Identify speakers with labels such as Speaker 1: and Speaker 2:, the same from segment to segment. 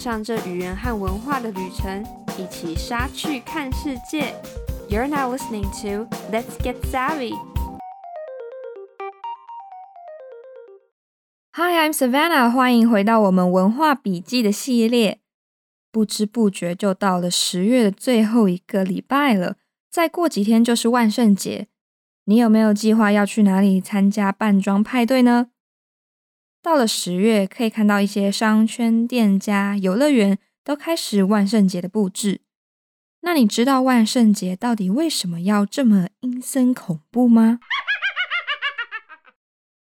Speaker 1: 上这语言和文化的旅程，一起杀去看世界。You're now listening to Let's Get Savvy. Hi, I'm Savannah. 欢迎回到我们文化笔记的系列。不知不觉就到了十月的最后一个礼拜了，再过几天就是万圣节。你有没有计划要去哪里参加扮装派对呢？到了十月，可以看到一些商圈、店家、游乐园都开始万圣节的布置。那你知道万圣节到底为什么要这么阴森恐怖吗？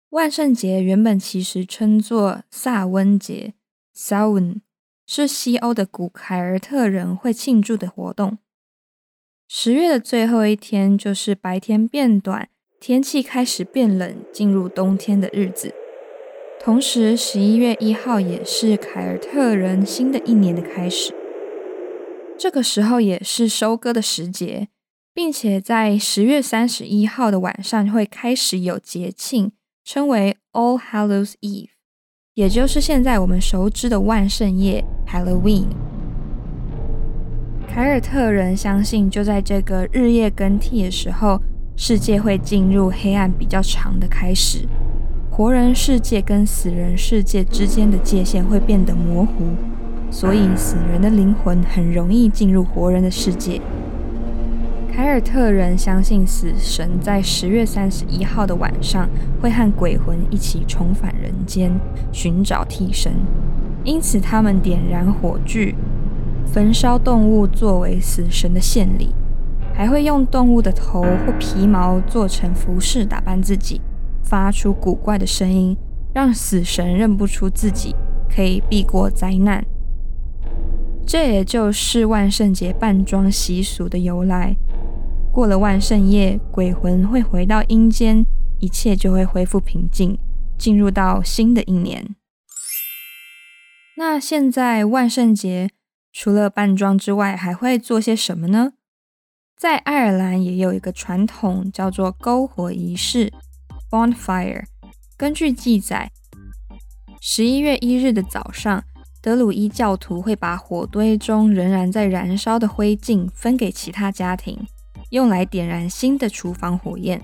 Speaker 1: 万圣节原本其实称作萨温节 （Samhain），是西欧的古凯尔特人会庆祝的活动。十月的最后一天，就是白天变短，天气开始变冷，进入冬天的日子。同时，十一月一号也是凯尔特人新的一年的开始。这个时候也是收割的时节，并且在十月三十一号的晚上会开始有节庆，称为 All Hallows Eve，也就是现在我们熟知的万圣夜 （Halloween）。凯尔特人相信，就在这个日夜更替的时候，世界会进入黑暗比较长的开始。活人世界跟死人世界之间的界限会变得模糊，所以死人的灵魂很容易进入活人的世界。凯尔特人相信死神在十月三十一号的晚上会和鬼魂一起重返人间，寻找替身，因此他们点燃火炬，焚烧动物作为死神的献礼，还会用动物的头或皮毛做成服饰打扮自己。发出古怪的声音，让死神认不出自己，可以避过灾难。这也就是万圣节扮装习俗的由来。过了万圣夜，鬼魂会回到阴间，一切就会恢复平静，进入到新的一年。那现在万圣节除了扮装之外，还会做些什么呢？在爱尔兰也有一个传统，叫做篝火仪式。Bonfire。根据记载，十一月一日的早上，德鲁伊教徒会把火堆中仍然在燃烧的灰烬分给其他家庭，用来点燃新的厨房火焰。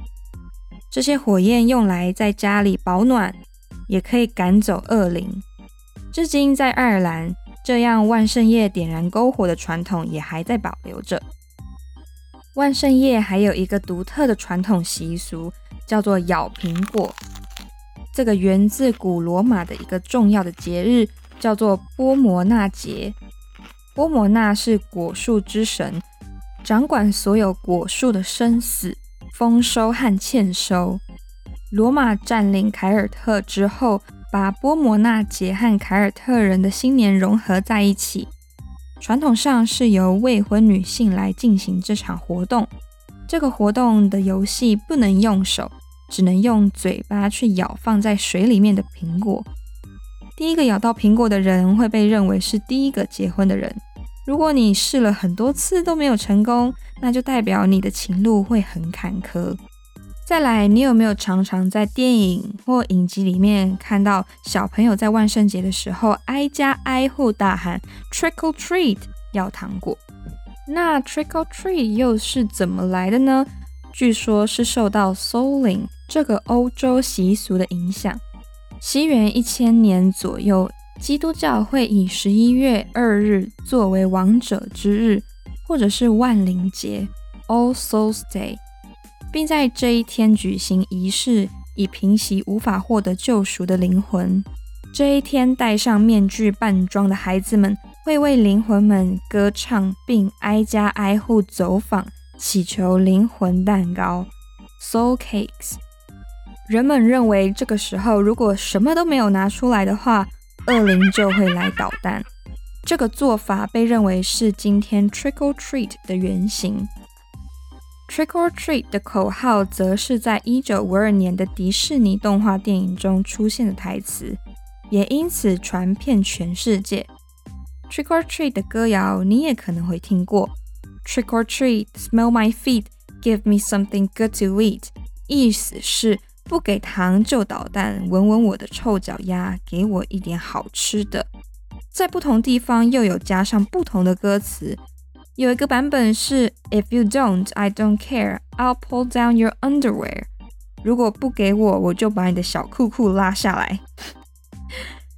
Speaker 1: 这些火焰用来在家里保暖，也可以赶走恶灵。至今，在爱尔兰，这样万圣夜点燃篝火的传统也还在保留着。万圣夜还有一个独特的传统习俗。叫做咬苹果，这个源自古罗马的一个重要的节日，叫做波摩纳节。波摩纳是果树之神，掌管所有果树的生死、丰收和欠收。罗马占领凯尔特之后，把波摩纳节和凯尔特人的新年融合在一起。传统上是由未婚女性来进行这场活动。这个活动的游戏不能用手，只能用嘴巴去咬放在水里面的苹果。第一个咬到苹果的人会被认为是第一个结婚的人。如果你试了很多次都没有成功，那就代表你的情路会很坎坷。再来，你有没有常常在电影或影集里面看到小朋友在万圣节的时候挨家挨户大喊 “Trick or treat”，要糖果？那 trick or treat 又是怎么来的呢？据说是受到 Samhain 这个欧洲习俗的影响。西元一千年左右，基督教会以十一月二日作为亡者之日，或者是万灵节 All Souls Day，并在这一天举行仪式，以平息无法获得救赎的灵魂。这一天，戴上面具扮装的孩子们。会为灵魂们歌唱，并挨家挨户走访，祈求灵魂蛋糕 （soul cakes）。人们认为，这个时候如果什么都没有拿出来的话，恶灵就会来捣蛋。这个做法被认为是今天 trick or treat 的原型。trick or treat 的口号则是在一九五二年的迪士尼动画电影中出现的台词，也因此传遍全世界。Trick or treat 的歌谣你也可能会听过。Trick or treat, smell my feet, give me something good to eat。意思是不给糖就捣蛋，闻闻我的臭脚丫，给我一点好吃的。在不同地方又有加上不同的歌词。有一个版本是 If you don't, I don't care. I'll pull down your underwear. 如果不给我，我就把你的小裤裤拉下来。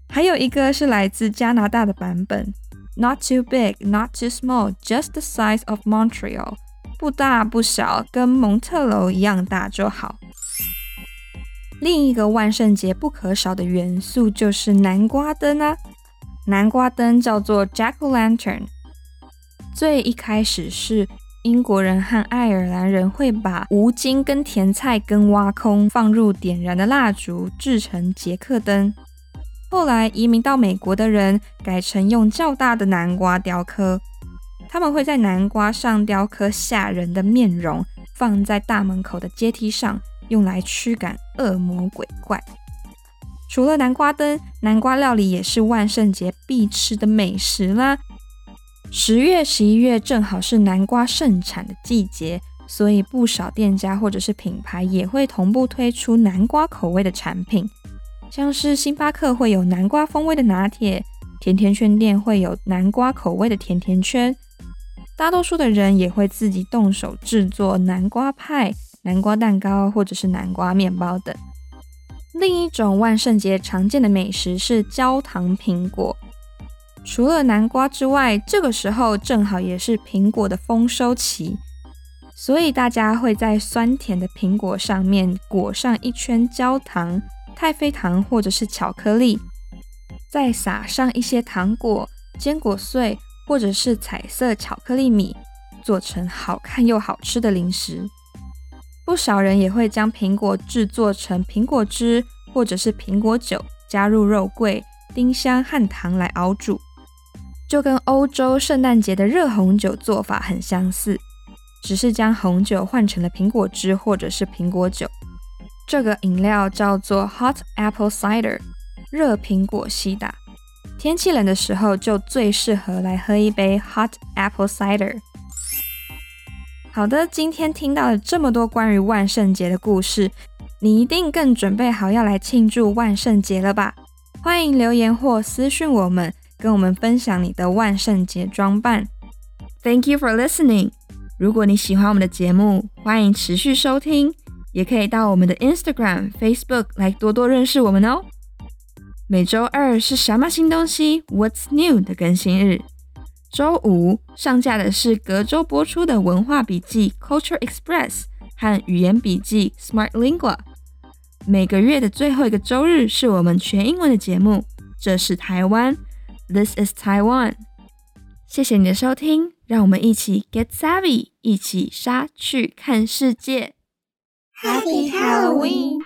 Speaker 1: 还有一个是来自加拿大的版本，Not too big, not too small, just the size of Montreal。不大不小，跟蒙特楼一样大就好。另一个万圣节不可少的元素就是南瓜灯啊，南瓜灯叫做 Jack-o'-lantern。最一开始是英国人和爱尔兰人会把芜菁跟甜菜根挖空，放入点燃的蜡烛，制成杰克灯。后来移民到美国的人改成用较大的南瓜雕刻，他们会在南瓜上雕刻吓人的面容，放在大门口的阶梯上，用来驱赶恶魔鬼怪。除了南瓜灯，南瓜料理也是万圣节必吃的美食啦。十月、十一月正好是南瓜盛产的季节，所以不少店家或者是品牌也会同步推出南瓜口味的产品，像是星巴克会有南瓜风味的拿铁，甜甜圈店会有南瓜口味的甜甜圈，大多数的人也会自己动手制作南瓜派、南瓜蛋糕或者是南瓜面包等。另一种万圣节常见的美食是焦糖苹果。除了南瓜之外，这个时候正好也是苹果的丰收期，所以大家会在酸甜的苹果上面裹上一圈焦糖、太妃糖或者是巧克力，再撒上一些糖果、坚果碎或者是彩色巧克力米，做成好看又好吃的零食。不少人也会将苹果制作成苹果汁或者是苹果酒，加入肉桂、丁香和糖来熬煮。就跟欧洲圣诞节的热红酒做法很相似，只是将红酒换成了苹果汁或者是苹果酒。这个饮料叫做 Hot Apple Cider，热苹果西打。天气冷的时候就最适合来喝一杯 Hot Apple Cider。好的，今天听到了这么多关于万圣节的故事，你一定更准备好要来庆祝万圣节了吧？欢迎留言或私讯我们。跟我们分享你的万圣节装扮。Thank you for listening。如果你喜欢我们的节目，欢迎持续收听，也可以到我们的 Instagram、Facebook 来多多认识我们哦。每周二是什么新东西？What's new 的更新日。周五上架的是隔周播出的文化笔记 Culture Express 和语言笔记 Smart Lingua。每个月的最后一个周日是我们全英文的节目。这是台湾。This is Taiwan。谢谢你的收听，让我们一起 get savvy，一起杀去看世界。Happy Halloween！